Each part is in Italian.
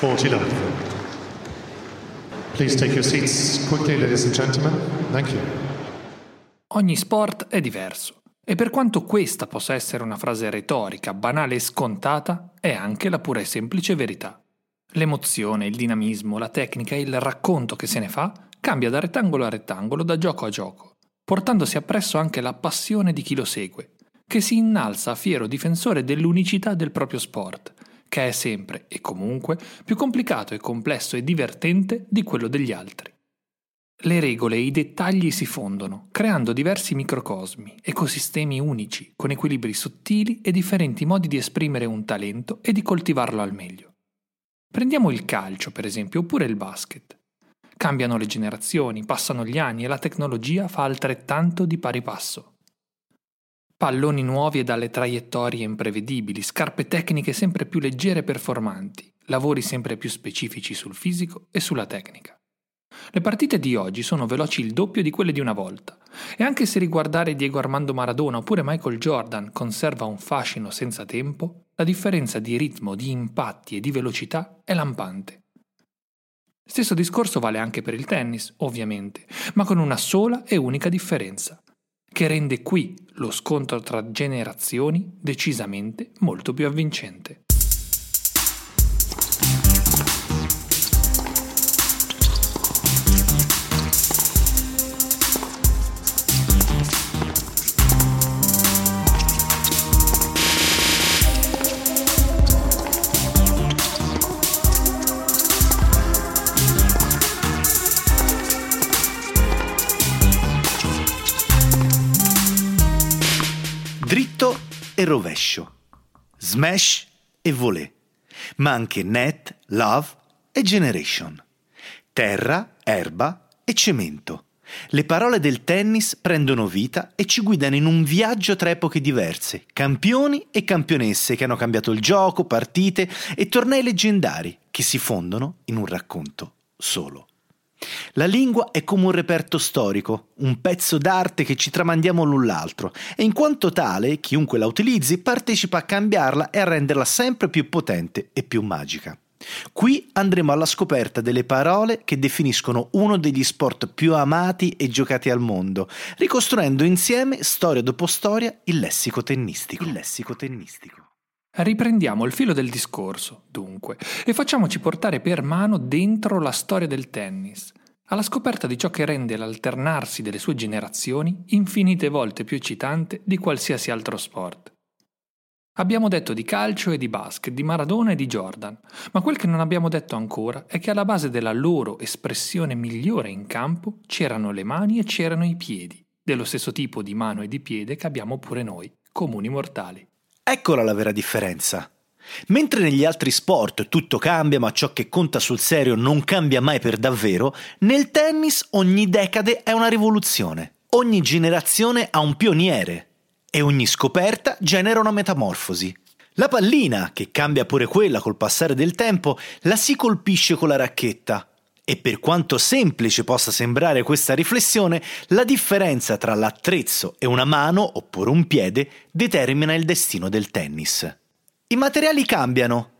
Forty love. Please take your seats quickly, ladies and gentlemen. Thank you. Ogni sport è diverso e per quanto questa possa essere una frase retorica, banale e scontata, è anche la pura e semplice verità. L'emozione, il dinamismo, la tecnica e il racconto che se ne fa cambia da rettangolo a rettangolo, da gioco a gioco, portandosi appresso anche la passione di chi lo segue, che si innalza a fiero difensore dell'unicità del proprio sport, che è sempre e comunque più complicato e complesso e divertente di quello degli altri. Le regole e i dettagli si fondono, creando diversi microcosmi, ecosistemi unici, con equilibri sottili e differenti modi di esprimere un talento e di coltivarlo al meglio. Prendiamo il calcio, per esempio, oppure il basket. Cambiano le generazioni, passano gli anni e la tecnologia fa altrettanto di pari passo. Palloni nuovi e dalle traiettorie imprevedibili, scarpe tecniche sempre più leggere e performanti, lavori sempre più specifici sul fisico e sulla tecnica. Le partite di oggi sono veloci il doppio di quelle di una volta, e anche se riguardare Diego Armando Maradona oppure Michael Jordan conserva un fascino senza tempo, la differenza di ritmo, di impatti e di velocità è lampante. Stesso discorso vale anche per il tennis, ovviamente, ma con una sola e unica differenza che rende qui lo scontro tra generazioni decisamente molto più avvincente. E rovescio, smash e volée, ma anche net, love e generation, terra, erba e cemento. Le parole del tennis prendono vita e ci guidano in un viaggio tra epoche diverse, campioni e campionesse che hanno cambiato il gioco, partite e tornei leggendari che si fondono in un racconto solo. La lingua è come un reperto storico, un pezzo d'arte che ci tramandiamo l'un l'altro e in quanto tale chiunque la utilizzi partecipa a cambiarla e a renderla sempre più potente e più magica. Qui andremo alla scoperta delle parole che definiscono uno degli sport più amati e giocati al mondo, ricostruendo insieme, storia dopo storia, il lessico tennistico. Il lessico tennistico. Riprendiamo il filo del discorso, dunque, e facciamoci portare per mano dentro la storia del tennis, alla scoperta di ciò che rende l'alternarsi delle sue generazioni infinite volte più eccitante di qualsiasi altro sport. Abbiamo detto di calcio e di basket, di Maradona e di Jordan, ma quel che non abbiamo detto ancora è che alla base della loro espressione migliore in campo c'erano le mani e c'erano i piedi, dello stesso tipo di mano e di piede che abbiamo pure noi, comuni mortali. Eccola la vera differenza. Mentre negli altri sport tutto cambia, ma ciò che conta sul serio non cambia mai per davvero, nel tennis ogni decade è una rivoluzione, ogni generazione ha un pioniere e ogni scoperta genera una metamorfosi. La pallina, che cambia pure quella col passare del tempo, la si colpisce con la racchetta. E per quanto semplice possa sembrare questa riflessione, la differenza tra l'attrezzo e una mano oppure un piede determina il destino del tennis. I materiali cambiano,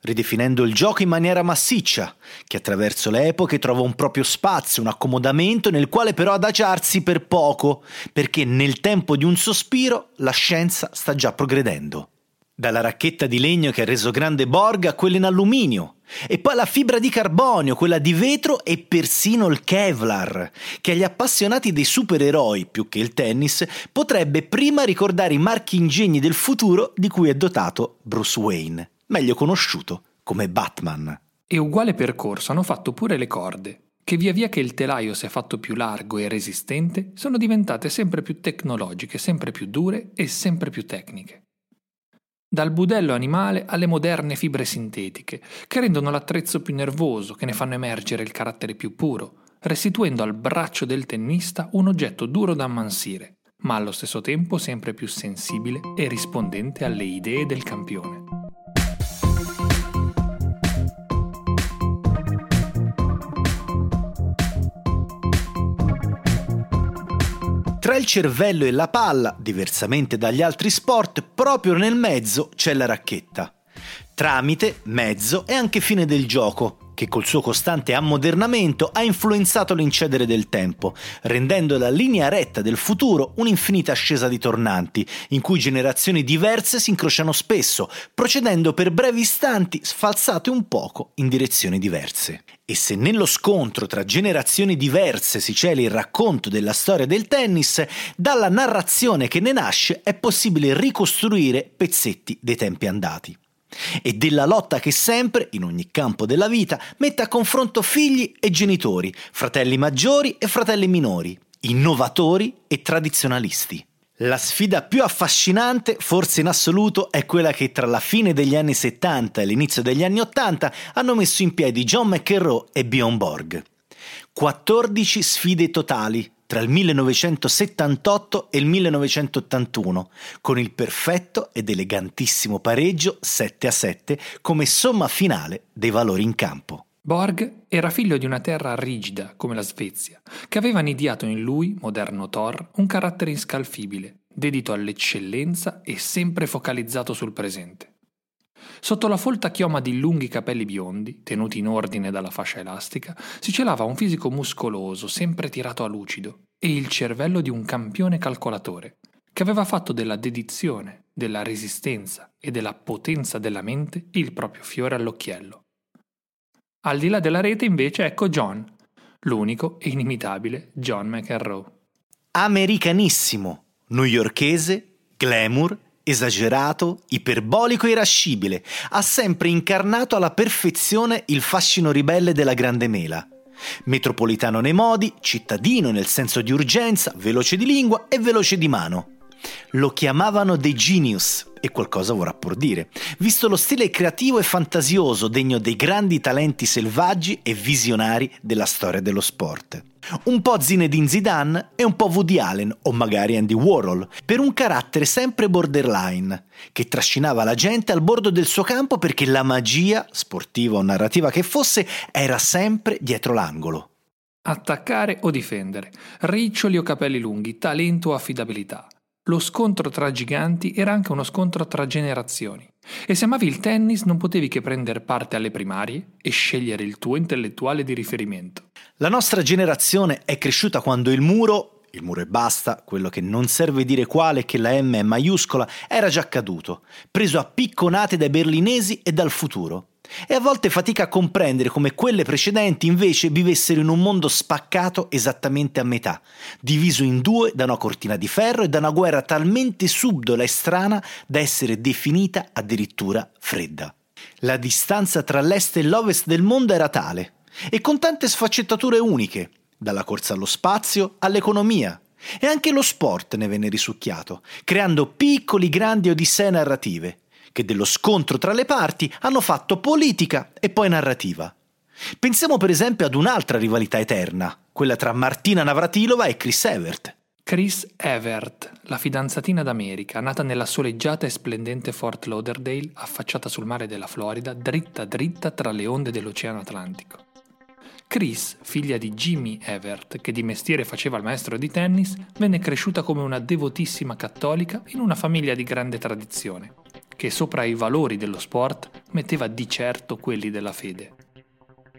ridefinendo il gioco in maniera massiccia, che attraverso le epoche trova un proprio spazio, un accomodamento nel quale però adagiarsi per poco, perché nel tempo di un sospiro la scienza sta già progredendo. Dalla racchetta di legno che ha reso grande Borg a quella in alluminio, e poi la fibra di carbonio, quella di vetro e persino il Kevlar, che agli appassionati dei supereroi più che il tennis potrebbe prima ricordare i marchi ingegni del futuro di cui è dotato Bruce Wayne, meglio conosciuto come Batman. E uguale percorso hanno fatto pure le corde. che via via che il telaio si è fatto più largo e resistente, sono diventate sempre più tecnologiche, sempre più dure e sempre più tecniche. Dal budello animale alle moderne fibre sintetiche, che rendono l'attrezzo più nervoso, che ne fanno emergere il carattere più puro, restituendo al braccio del tennista un oggetto duro da ammansire, ma allo stesso tempo sempre più sensibile e rispondente alle idee del campione. Il cervello e la palla, diversamente dagli altri sport, proprio nel mezzo c'è la racchetta. Tramite, mezzo e anche fine del gioco, che col suo costante ammodernamento ha influenzato l'incedere del tempo, rendendo la linea retta del futuro un'infinita ascesa di tornanti, in cui generazioni diverse si incrociano spesso, procedendo per brevi istanti sfalsate un poco in direzioni diverse. E se nello scontro tra generazioni diverse si cela il racconto della storia del tennis, dalla narrazione che ne nasce è possibile ricostruire pezzetti dei tempi andati e della lotta che sempre, in ogni campo della vita, mette a confronto figli e genitori, fratelli maggiori e fratelli minori, innovatori e tradizionalisti. La sfida più affascinante, forse in assoluto, è quella che tra la fine degli anni 70 e l'inizio degli anni 80 hanno messo in piedi John McEnroe e Bjorn Borg. 14 sfide totali, tra il 1978 e il 1981, con il perfetto ed elegantissimo pareggio 7 a 7 come somma finale dei valori in campo. Borg era figlio di una terra rigida come la Svezia, che aveva nidiato in lui, moderno Thor, un carattere inscalfibile, dedito all'eccellenza e sempre focalizzato sul presente. Sotto la folta chioma di lunghi capelli biondi, tenuti in ordine dalla fascia elastica, si celava un fisico muscoloso, sempre tirato a lucido, e il cervello di un campione calcolatore, che aveva fatto della dedizione, della resistenza e della potenza della mente il proprio fiore all'occhiello. Al di là della rete invece ecco John, l'unico e inimitabile John McEnroe. Americanissimo, newyorkese, glamour esagerato, iperbolico e irascibile, ha sempre incarnato alla perfezione il fascino ribelle della grande mela. Metropolitano nei modi, cittadino nel senso di urgenza, veloce di lingua e veloce di mano. Lo chiamavano The Genius, e qualcosa vorrà pur dire, visto lo stile creativo e fantasioso degno dei grandi talenti selvaggi e visionari della storia dello sport. Un po' Zinedine Zidane e un po' Woody Allen o magari Andy Warhol, per un carattere sempre borderline, che trascinava la gente al bordo del suo campo perché la magia, sportiva o narrativa che fosse, era sempre dietro l'angolo. Attaccare o difendere, riccioli o capelli lunghi, talento o affidabilità. Lo scontro tra giganti era anche uno scontro tra generazioni. E se amavi il tennis non potevi che prendere parte alle primarie e scegliere il tuo intellettuale di riferimento. La nostra generazione è cresciuta quando il muro, il muro e basta, quello che non serve dire quale che la M è maiuscola, era già caduto, preso a picconate dai berlinesi e dal futuro e a volte fatica a comprendere come quelle precedenti invece vivessero in un mondo spaccato esattamente a metà, diviso in due da una cortina di ferro e da una guerra talmente subdola e strana da essere definita addirittura fredda. La distanza tra l'est e l'ovest del mondo era tale, e con tante sfaccettature uniche, dalla corsa allo spazio all'economia, e anche lo sport ne venne risucchiato, creando piccoli grandi odissee narrative, che dello scontro tra le parti hanno fatto politica e poi narrativa. Pensiamo per esempio ad un'altra rivalità eterna, quella tra Martina Navratilova e Chris Evert. Chris Evert, la fidanzatina d'America, nata nella soleggiata e splendente Fort Lauderdale, affacciata sul mare della Florida, dritta dritta tra le onde dell'Oceano Atlantico. Chris, figlia di Jimmy Evert, che di mestiere faceva il maestro di tennis, venne cresciuta come una devotissima cattolica in una famiglia di grande tradizione che sopra i valori dello sport metteva di certo quelli della fede.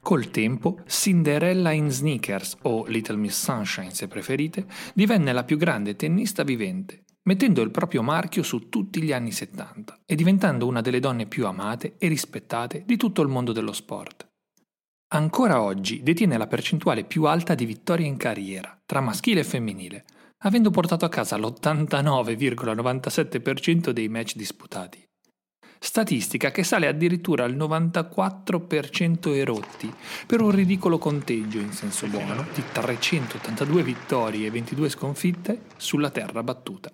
Col tempo, Cinderella in Sneakers, o Little Miss Sunshine se preferite, divenne la più grande tennista vivente, mettendo il proprio marchio su tutti gli anni 70 e diventando una delle donne più amate e rispettate di tutto il mondo dello sport. Ancora oggi detiene la percentuale più alta di vittorie in carriera, tra maschile e femminile, avendo portato a casa l'89,97% dei match disputati. statistica che sale addirittura al 94% erotti, per un ridicolo conteggio in senso buono di 382 vittorie e 22 sconfitte sulla terra battuta.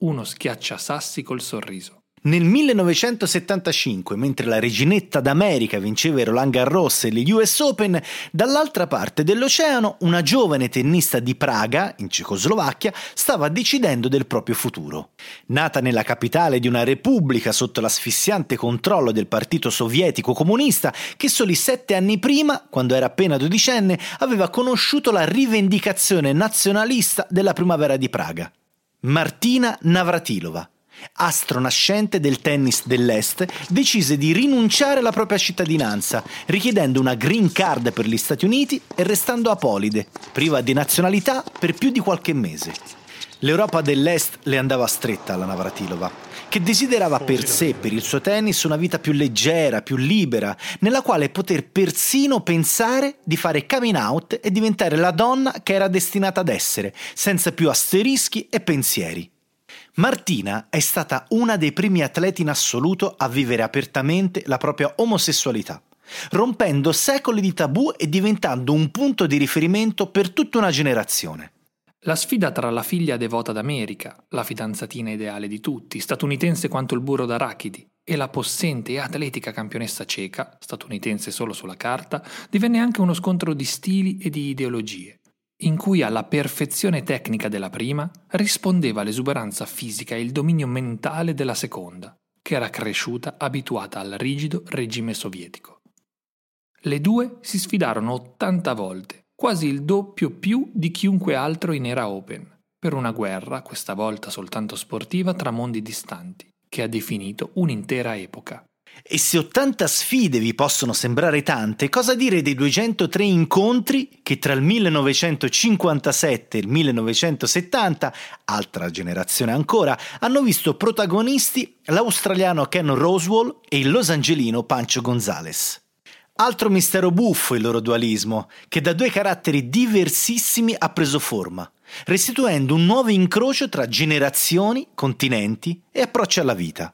Uno schiaccia sassi col sorriso. Nel 1975, mentre la reginetta d'America vinceva il Roland Garros e gli US Open, dall'altra parte dell'oceano una giovane tennista di Praga, in Cecoslovacchia, stava decidendo del proprio futuro. Nata nella capitale di una repubblica sotto l'asfissiante controllo del partito sovietico comunista, che soli sette anni prima, quando era appena dodicenne, aveva conosciuto la rivendicazione nazionalista della primavera di Praga. Martina Navratilova, astro nascente del tennis dell'Est, decise di rinunciare alla propria cittadinanza, richiedendo una green card per gli Stati Uniti e restando apolide, priva di nazionalità per più di qualche mese. L'Europa dell'Est le andava stretta alla Navratilova, che desiderava per sé e per il suo tennis una vita più leggera, più libera, nella quale poter persino pensare di fare coming out e diventare la donna che era destinata ad essere, senza più asterischi e pensieri. Martina è stata una dei primi atleti in assoluto a vivere apertamente la propria omosessualità, rompendo secoli di tabù e diventando un punto di riferimento per tutta una generazione. La sfida tra la figlia devota d'America, la fidanzatina ideale di tutti, statunitense quanto il burro d'arachidi, e la possente e atletica campionessa ceca, statunitense solo sulla carta, divenne anche uno scontro di stili e di ideologie in cui alla perfezione tecnica della prima rispondeva l'esuberanza fisica e il dominio mentale della seconda, che era cresciuta abituata al rigido regime sovietico. Le due si sfidarono 80 volte, quasi il doppio più di chiunque altro in era open, per una guerra, questa volta soltanto sportiva, tra mondi distanti, che ha definito un'intera epoca. E se 80 sfide vi possono sembrare tante, cosa dire dei 203 incontri che tra il 1957 e il 1970, altra generazione ancora, hanno visto protagonisti l'australiano Ken Roswell e il losangelino Pancho Gonzalez. Altro mistero buffo il loro dualismo, che da due caratteri diversissimi ha preso forma, restituendo un nuovo incrocio tra generazioni, continenti e approcci alla vita.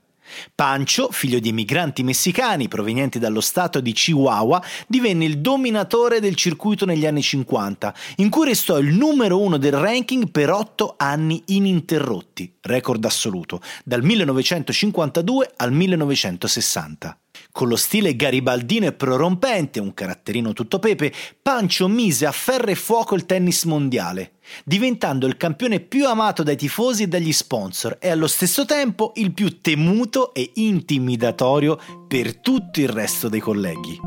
Pancho, figlio di emigranti messicani provenienti dallo stato di Chihuahua, divenne il dominatore del circuito negli anni 50, in cui restò il numero uno del ranking per otto anni ininterrotti, record assoluto, dal 1952 al 1960. Con lo stile garibaldino e prorompente, un caratterino tutto pepe, Pancho mise a ferro e fuoco il tennis mondiale, diventando il campione più amato dai tifosi e dagli sponsor e allo stesso tempo il più temuto e intimidatorio per tutto il resto dei colleghi.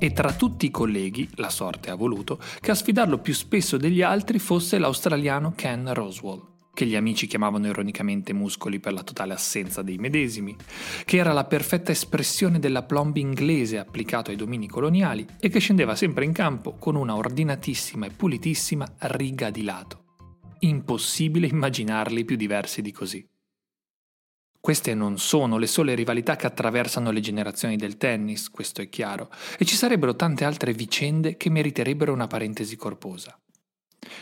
E tra tutti i colleghi, la sorte ha voluto, che a sfidarlo più spesso degli altri fosse l'australiano Ken Roswell che gli amici chiamavano ironicamente muscoli per la totale assenza dei medesimi, che era la perfetta espressione della plomb inglese applicato ai domini coloniali e che scendeva sempre in campo con una ordinatissima e pulitissima riga di lato. Impossibile immaginarli più diversi di così. Queste non sono le sole rivalità che attraversano le generazioni del tennis, questo è chiaro, e ci sarebbero tante altre vicende che meriterebbero una parentesi corposa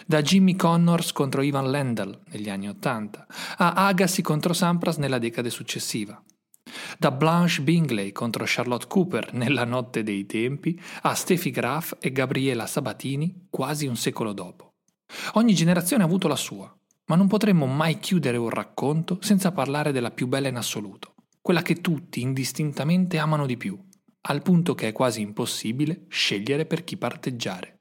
da Jimmy Connors contro Ivan Lendl negli anni Ottanta, a Agassi contro Sampras nella decade successiva, da Blanche Bingley contro Charlotte Cooper nella notte dei tempi a Steffi Graf e Gabriela Sabatini quasi un secolo dopo. Ogni generazione ha avuto la sua, ma non potremmo mai chiudere un racconto senza parlare della più bella in assoluto, quella che tutti indistintamente amano di più, al punto che è quasi impossibile scegliere per chi parteggiare.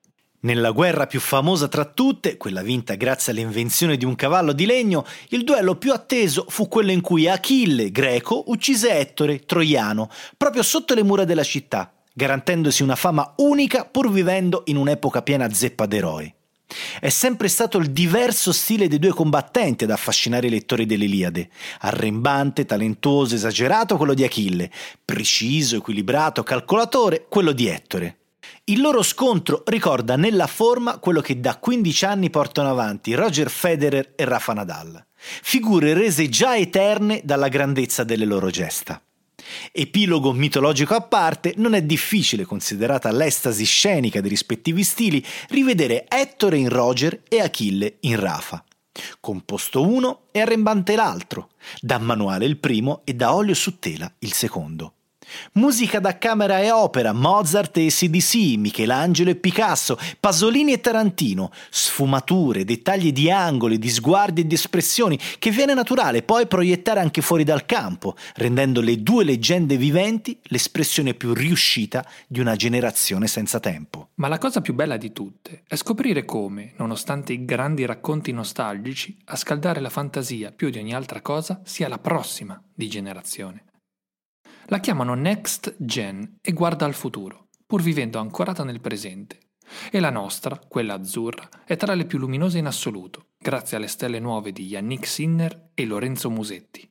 Nella guerra più famosa tra tutte, quella vinta grazie all'invenzione di un cavallo di legno, il duello più atteso fu quello in cui Achille, greco, uccise Ettore, troiano, proprio sotto le mura della città, garantendosi una fama unica pur vivendo in un'epoca piena zeppa d'eroi. È sempre stato il diverso stile dei due combattenti ad affascinare i lettori dell'Iliade. Arrembante, talentuoso, esagerato quello di Achille, preciso, equilibrato, calcolatore quello di Ettore. Il loro scontro ricorda nella forma quello che da 15 anni portano avanti Roger Federer e Rafa Nadal, figure rese già eterne dalla grandezza delle loro gesta. Epilogo mitologico a parte, non è difficile, considerata l'estasi scenica dei rispettivi stili, rivedere Ettore in Roger e Achille in Rafa. Composto uno e arrembante l'altro, da manuale il primo e da olio su tela il secondo. Musica da camera e opera, Mozart e CDC, Michelangelo e Picasso, Pasolini e Tarantino, sfumature, dettagli di angoli, di sguardi e di espressioni che viene naturale poi proiettare anche fuori dal campo, rendendo le due leggende viventi l'espressione più riuscita di una generazione senza tempo. Ma la cosa più bella di tutte è scoprire come, nonostante i grandi racconti nostalgici, a scaldare la fantasia più di ogni altra cosa sia la prossima di generazione. La chiamano Next Gen e guarda al futuro, pur vivendo ancorata nel presente. E la nostra, quella azzurra, è tra le più luminose in assoluto, grazie alle stelle nuove di Yannick Sinner e Lorenzo Musetti.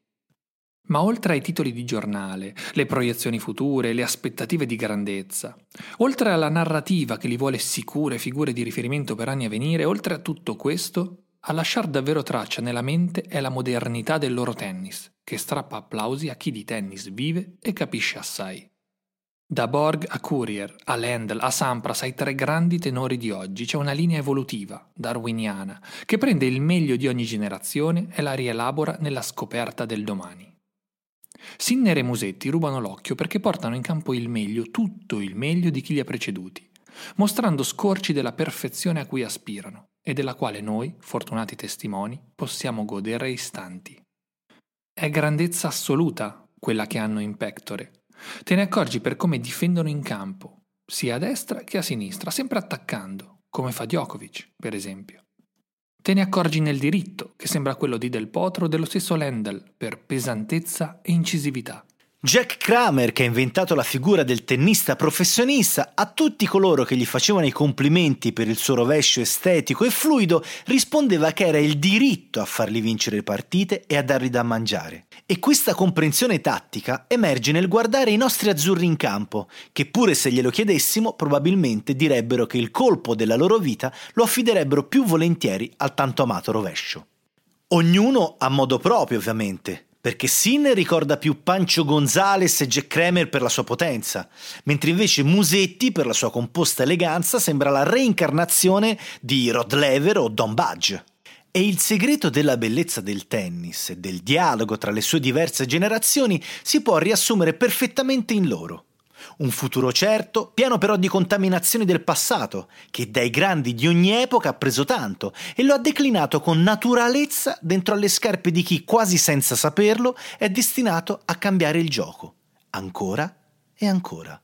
Ma oltre ai titoli di giornale, le proiezioni future, le aspettative di grandezza, oltre alla narrativa che li vuole sicure figure di riferimento per anni a venire, oltre a tutto questo, a lasciar davvero traccia nella mente è la modernità del loro tennis, che strappa applausi a chi di tennis vive e capisce assai. Da Borg a Courier, a Lendl, a Sampras, ai tre grandi tenori di oggi c'è una linea evolutiva, darwiniana, che prende il meglio di ogni generazione e la rielabora nella scoperta del domani. Sinner e Musetti rubano l'occhio perché portano in campo il meglio, tutto il meglio di chi li ha preceduti, mostrando scorci della perfezione a cui aspirano e della quale noi, fortunati testimoni, possiamo godere istanti. È grandezza assoluta quella che hanno in pectore. Te ne accorgi per come difendono in campo, sia a destra che a sinistra, sempre attaccando, come fa Djokovic, per esempio. Te ne accorgi nel diritto, che sembra quello di Del Potro o dello stesso Lendl, per pesantezza e incisività. Jack Kramer, che ha inventato la figura del tennista professionista, a tutti coloro che gli facevano i complimenti per il suo rovescio estetico e fluido, rispondeva che era il diritto a fargli vincere le partite e a dargli da mangiare. E questa comprensione tattica emerge nel guardare i nostri azzurri in campo, che pure se glielo chiedessimo probabilmente direbbero che il colpo della loro vita lo affiderebbero più volentieri al tanto amato rovescio. Ognuno a modo proprio, ovviamente, perché Sinner ricorda più Pancho Gonzales e Jack Kramer per la sua potenza, mentre invece Musetti per la sua composta eleganza sembra la reincarnazione di Rod Lever o Don Budge. E il segreto della bellezza del tennis e del dialogo tra le sue diverse generazioni si può riassumere perfettamente in loro. Un futuro certo, pieno però di contaminazioni del passato, che dai grandi di ogni epoca ha preso tanto e lo ha declinato con naturalezza dentro alle scarpe di chi, quasi senza saperlo, è destinato a cambiare il gioco. Ancora e ancora.